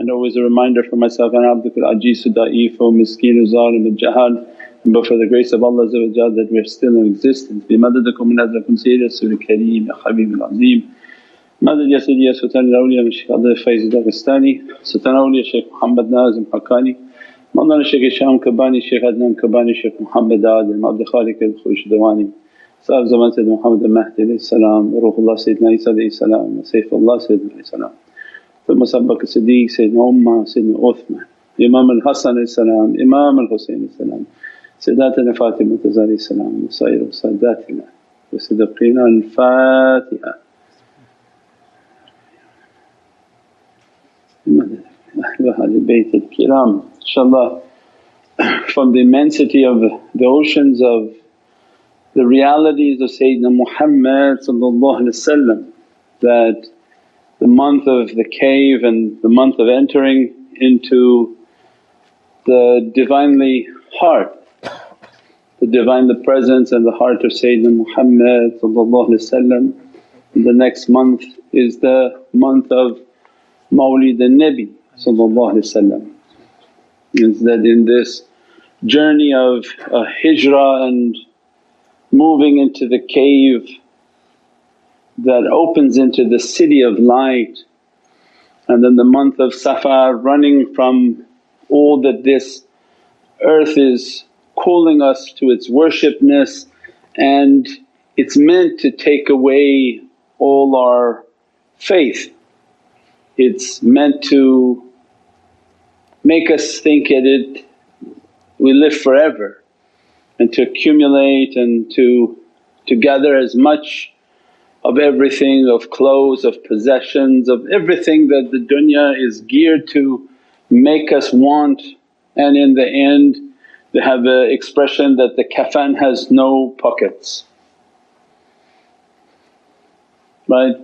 and always a reminder for myself, and abdukal ajizu da'ifu miskinu zalim al-jahad but for the grace of Allah that we're still in existence. بمددكم من حضرتكم سيد رسول الكريم يا حبيب العظيم مدد يا سيدي يا سلطان الأولياء من Shaykh Abdul Faiz Dagestani, Sultan Awliya Shaykh Muhammad Nazim Haqqani, Mawlana Shaykh Isham Kabani, Shaykh Adnan Kabani, Shaykh Muhammad Adam, Abdul Khaliq al Khushdawani, Sahib Zaman Sayyid Muhammad al-Mahdi salam, Ruhullah Sayyidina Isa salam, Sayyidullah Sayyidina salam. ثم سبق الصديق سيدنا عمر سيدنا عثمان إمام الحسن salam, Imam al-Husayn salam. سيداتنا فاطمة الزهراء السلام وسائر ساداتنا وصدقنا الفاتحة أهل البيت الكرام inshallah from the immensity of the oceans of the realities of Sayyidina Muhammad that the month of the cave and the month of entering into the Divinely heart the Divine the Presence and the heart of Sayyidina Muhammad The next month is the month of Mawlid al-Nabi Means that in this journey of a hijrah and moving into the cave that opens into the city of light. And then the month of Safar running from all that this earth is calling us to its worshipness. And it's meant to take away all our faith. It's meant to make us think that it we live forever. And to accumulate and to, to gather as much of everything of clothes, of possessions, of everything that the dunya is geared to make us want and in the end they have the expression that the kafan has no pockets, right?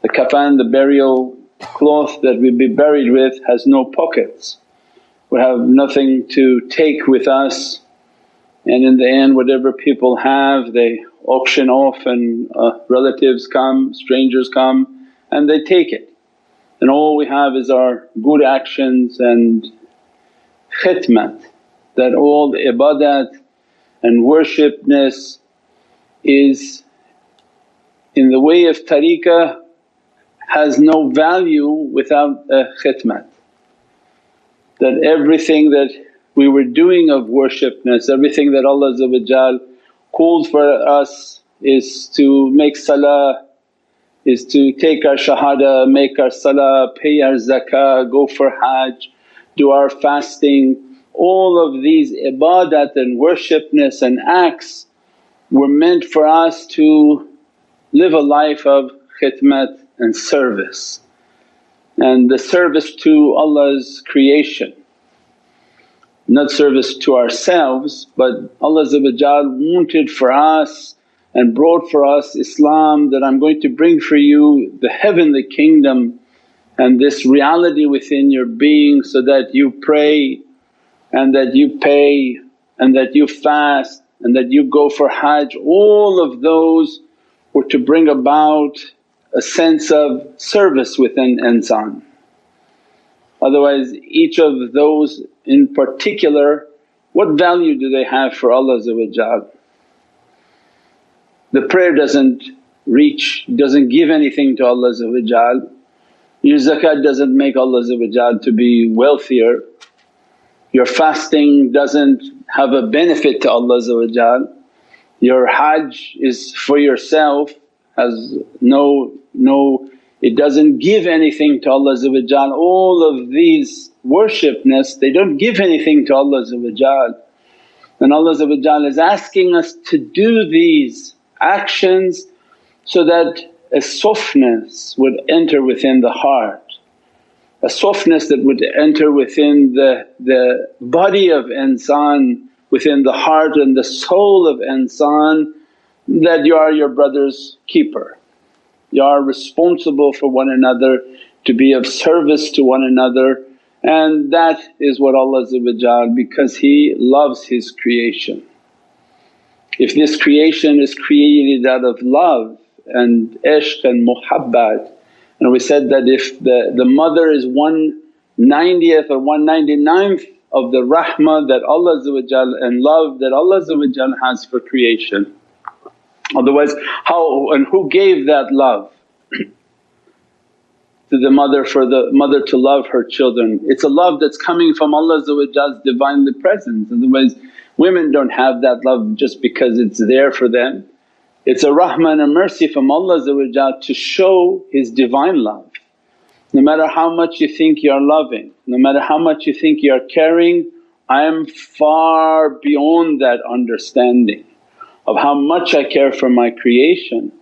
The kafan, the burial cloth that we be buried with has no pockets. We have nothing to take with us and in the end whatever people have they auction off and uh, relatives come, strangers come and they take it. And all we have is our good actions and khidmat that all the ibadat and worshipness is in the way of tariqah has no value without a khidmat. That everything that we were doing of worshipness, everything that Allah called for us is to make salah, is to take our shahada, make our salah, pay our zakah, go for hajj, do our fasting, all of these ibadat and worshipness and acts were meant for us to live a life of khidmat and service and the service to Allah's creation. Not service to ourselves but Allah wanted for us and brought for us Islam that, I'm going to bring for you the heavenly kingdom and this reality within your being so that you pray and that you pay and that you fast and that you go for hajj, all of those were to bring about a sense of service within insan. Otherwise each of those in particular what value do they have for Allah The prayer doesn't reach, doesn't give anything to Allah your zakat doesn't make Allah to be wealthier. Your fasting doesn't have a benefit to Allah your hajj is for yourself has no, no it doesn't give anything to Allah all of these worshipness they don't give anything to Allah and Allah is asking us to do these actions so that a softness would enter within the heart. A softness that would enter within the, the body of insan, within the heart and the soul of insan that you are your brother's keeper. You are responsible for one another to be of service to one another and that is what Allah because He loves His creation. If this creation is created out of love and ishq and muhabbat and we said that if the, the mother is one ninetieth or one ninety ninth of the rahmah that Allah and love that Allah has for creation. Otherwise how and who gave that love? to the mother for the mother to love her children. It's a love that's coming from Allah's Divinely presence otherwise women don't have that love just because it's there for them. It's a rahmah and a mercy from Allah to show His Divine love. No matter how much you think you're loving, no matter how much you think you're caring, I am far beyond that understanding of how much I care for my creation.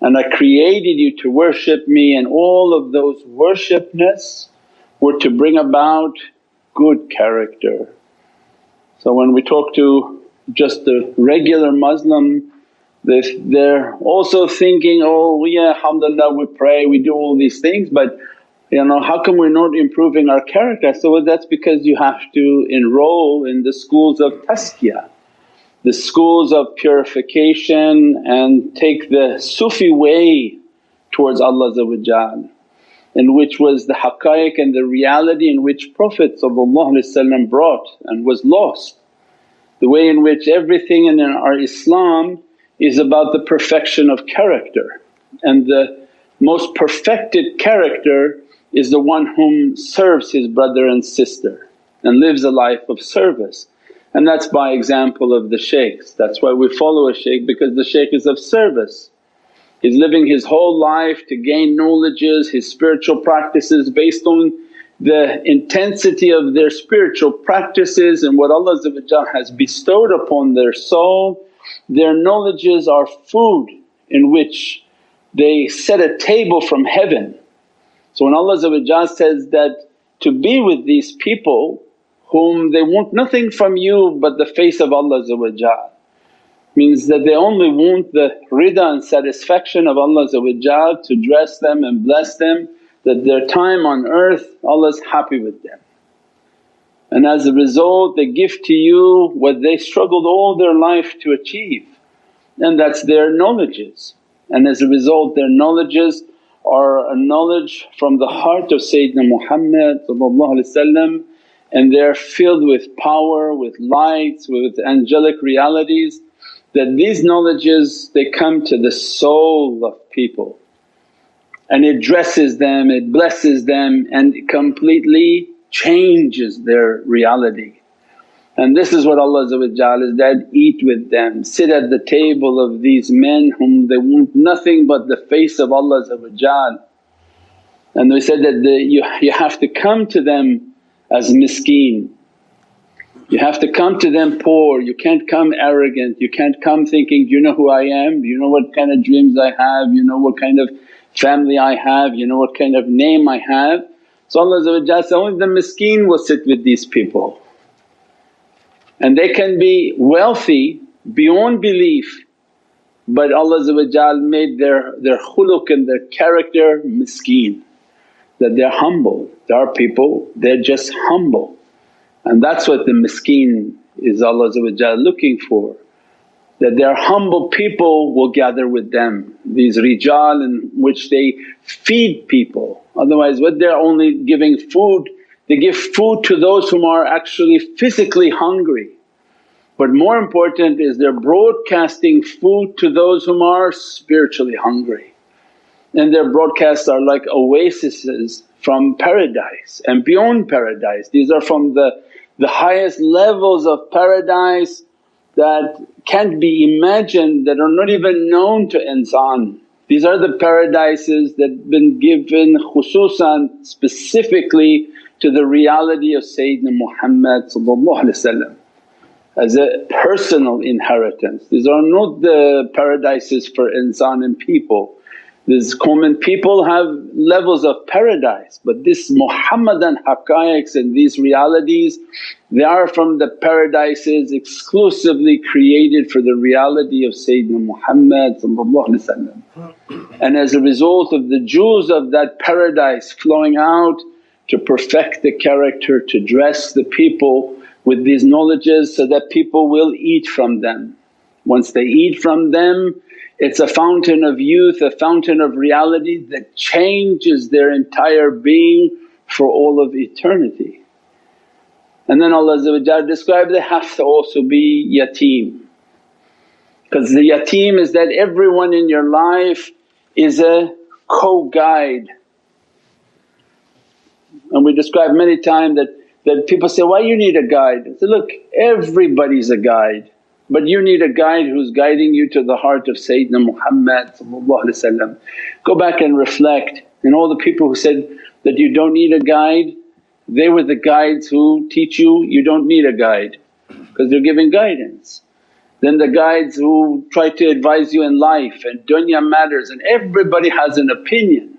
And I created you to worship me and all of those worshipness were to bring about good character. So when we talk to just the regular Muslim they're also thinking, oh yeah alhamdulillah we pray, we do all these things but you know how come we're not improving our character? So well, that's because you have to enroll in the schools of tazkiyah, the schools of purification and take the Sufi way towards Allah in which was the haqqaiq and the reality in which Prophet brought and was lost. The way in which everything in our Islam is about the perfection of character and the most perfected character is the one whom serves his brother and sister and lives a life of service. And that's by example of the shaykhs. That's why we follow a shaykh because the shaykh is of service. He's living his whole life to gain knowledges, his spiritual practices based on the intensity of their spiritual practices and what Allah has bestowed upon their soul. Their knowledges are food in which they set a table from heaven. So when Allah says that to be with these people whom they want nothing from you but the face of Allah means that they only want the rida and satisfaction of Allah to dress them and bless them that their time on earth Allah's happy with them. And as a result they give to you what they struggled all their life to achieve and that's their knowledges. And as a result their knowledges are a knowledge from the heart of Sayyidina Muhammad and they're filled with power, with lights, with angelic realities that these knowledges they come to the soul of people. And it dresses them, it blesses them and it completely changes their reality. And this is what Allah is that eat with them, sit at the table of these men whom they want nothing but the face of Allah and they said that the, you, you have to come to them as miskeen, you have to come to them poor, you can't come arrogant, you can't come thinking, you know who I am, you know what kind of dreams I have, you know what kind of family I have, you know what kind of name I have. So Allah said, only the miskeen will sit with these people. And they can be wealthy beyond belief but Allah made their, their khuluq and their character miskeen that they're humble. There are people they're just humble and that's what the miskeen is Allah looking for that their humble people will gather with them, these rijal in which they feed people. Otherwise what they're only giving food they give food to those whom are actually physically hungry. But more important is they're broadcasting food to those whom are spiritually hungry. And their broadcasts are like oases from paradise and beyond paradise. These are from the, the highest levels of paradise that can't be imagined, that are not even known to insan. These are the paradises that been given khususan specifically to the reality of Sayyidina Muhammad as a personal inheritance. These are not the paradises for insan and people. These common people have levels of paradise but this Muhammadan haqqaiqs and these realities they are from the paradises exclusively created for the reality of Sayyidina Muhammad and as a result of the jewels of that paradise flowing out to perfect the character, to dress the people with these knowledges so that people will eat from them. Once they eat from them it's a fountain of youth, a fountain of reality that changes their entire being for all of eternity. And then Allah described they have to also be yatim because the yatim is that everyone in your life is a co-guide. And we described many times that, that people say, why you need a guide? I said, look everybody's a guide but you need a guide who's guiding you to the heart of Sayyidina Muhammad Go back and reflect and all the people who said that you don't need a guide, they were the guides who teach you you don't need a guide because they're giving guidance. Then the guides who try to advise you in life and dunya matters and everybody has an opinion.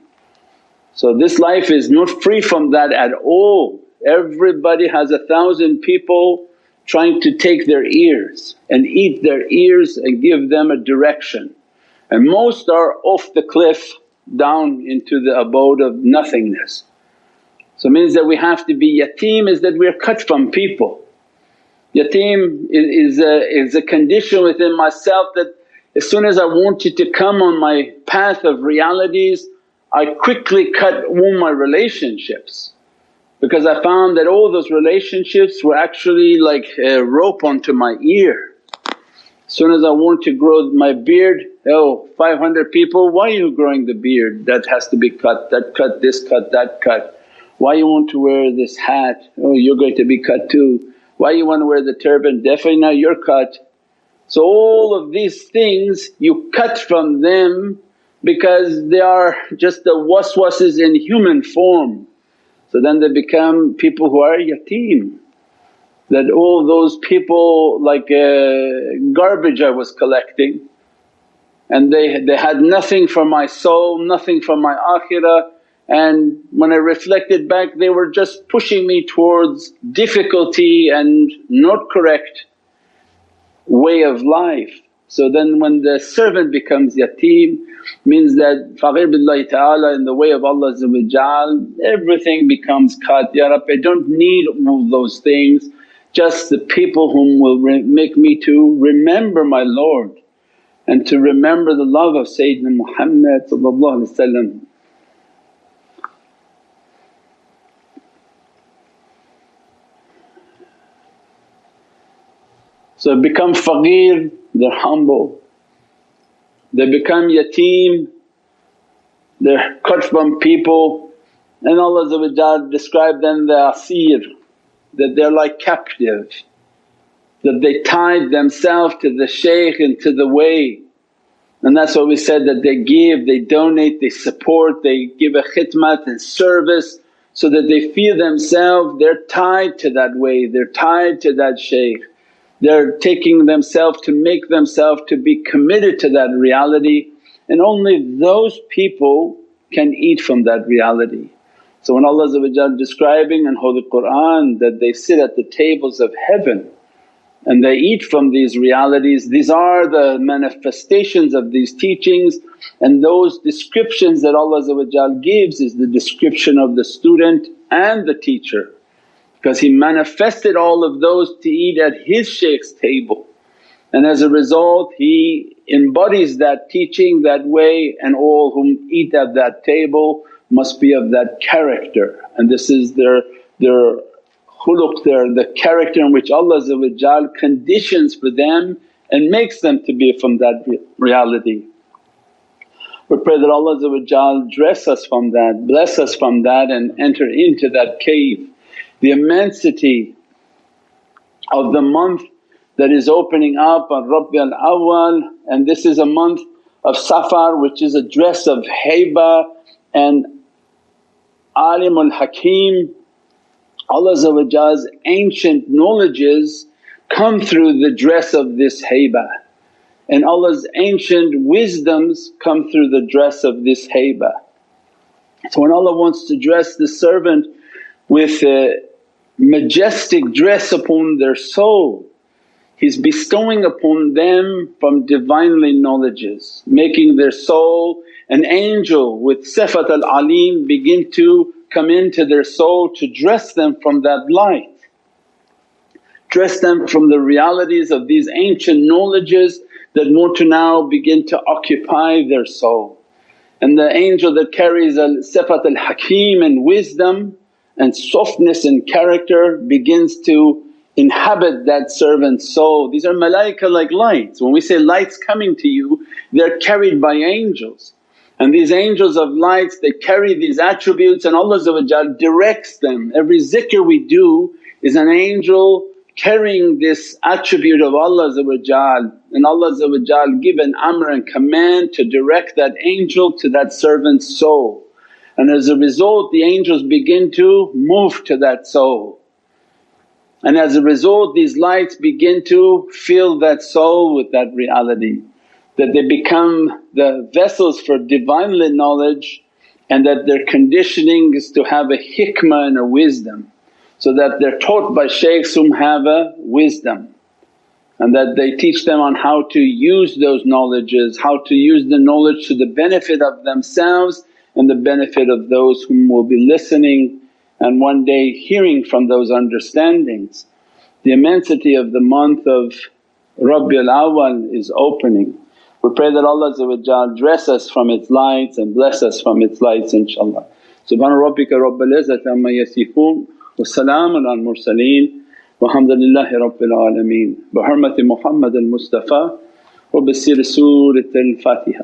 So this life is not free from that at all. Everybody has a thousand people trying to take their ears and eat their ears and give them a direction. And most are off the cliff down into the abode of nothingness. So means that we have to be yatim is that we are cut from people. Yatim is, is, a, is a condition within myself that as soon as I want you to come on my path of realities I quickly cut all my relationships because I found that all those relationships were actually like a rope onto my ear. As soon as I want to grow my beard, oh 500 people, why are you growing the beard? That has to be cut, that cut, this cut, that cut. Why you want to wear this hat? Oh you're going to be cut too. Why you want to wear the turban? Definitely now you're cut. So all of these things you cut from them because they are just the waswases in human form. So then they become people who are yatim. That all those people like uh, garbage I was collecting. And they, they had nothing for my soul, nothing for my akhirah. And when I reflected back they were just pushing me towards difficulty and not correct way of life. So then when the servant becomes yatim means that faqir billahi ta'ala in the way of Allah everything becomes cut, Ya Rabbi I don't need all those things. Just the people whom will make me to remember my Lord and to remember the love of Sayyidina Muhammad So become faqir, they're humble. They become yatim, they're cut from people and Allah described them the asir that they're like captive, that they tied themselves to the shaykh and to the way. And that's what we said that they give, they donate, they support, they give a khidmat and service so that they feel themselves they're tied to that way, they're tied to that shaykh. They're taking themselves to make themselves to be committed to that reality. And only those people can eat from that reality. So when Allah describing in Holy Qur'an that they sit at the tables of heaven and they eat from these realities, these are the manifestations of these teachings. And those descriptions that Allah gives is the description of the student and the teacher because he manifested all of those to eat at his shaykh's table. And as a result he embodies that teaching that way and all whom eat at that table must be of that character and this is their, their khuluq, their the character in which Allah conditions for them and makes them to be from that reality. We pray that Allah dress us from that, bless us from that and enter into that cave the immensity of the month that is opening up on Rabi'ul Awwal and this is a month of Safar which is a dress of haiba and alimul hakim. Allah's ancient knowledges come through the dress of this haiba and Allah's ancient wisdoms come through the dress of this haiba. So when Allah wants to dress the servant with uh, majestic dress upon their soul. He's bestowing upon them from Divinely knowledges, making their soul an angel with Sifat al-Alim begin to come into their soul to dress them from that light. Dress them from the realities of these ancient knowledges that want to now begin to occupy their soul. And the angel that carries al Sifat al-Hakim and wisdom and softness in character begins to inhabit that servant's soul. These are malaika like lights. When we say lights coming to you, they're carried by angels. And these angels of lights they carry these attributes and Allah directs them. Every zikr we do is an angel carrying this attribute of Allah and Allah give an amr and command to direct that angel to that servant's soul. And as a result the angels begin to move to that soul. And as a result these lights begin to fill that soul with that reality that they become the vessels for Divinely knowledge and that their conditioning is to have a hikmah and a wisdom so that they're taught by shaykhs whom have a wisdom and that they teach them on how to use those knowledges, how to use the knowledge to the benefit of themselves and the benefit of those whom will be listening and one day hearing from those understandings. The immensity of the month of Rabiul Awwal is opening. We pray that Allah dress us from its lights and bless us from its lights inshaAllah. Subhana rabbika rabbil izzati amma yasifoon wa salaamun al mursaleen walhamdulillahi rabbil alameen bi hurmati Muhammad al Mustafa wa bi siri Surat al Fatiha.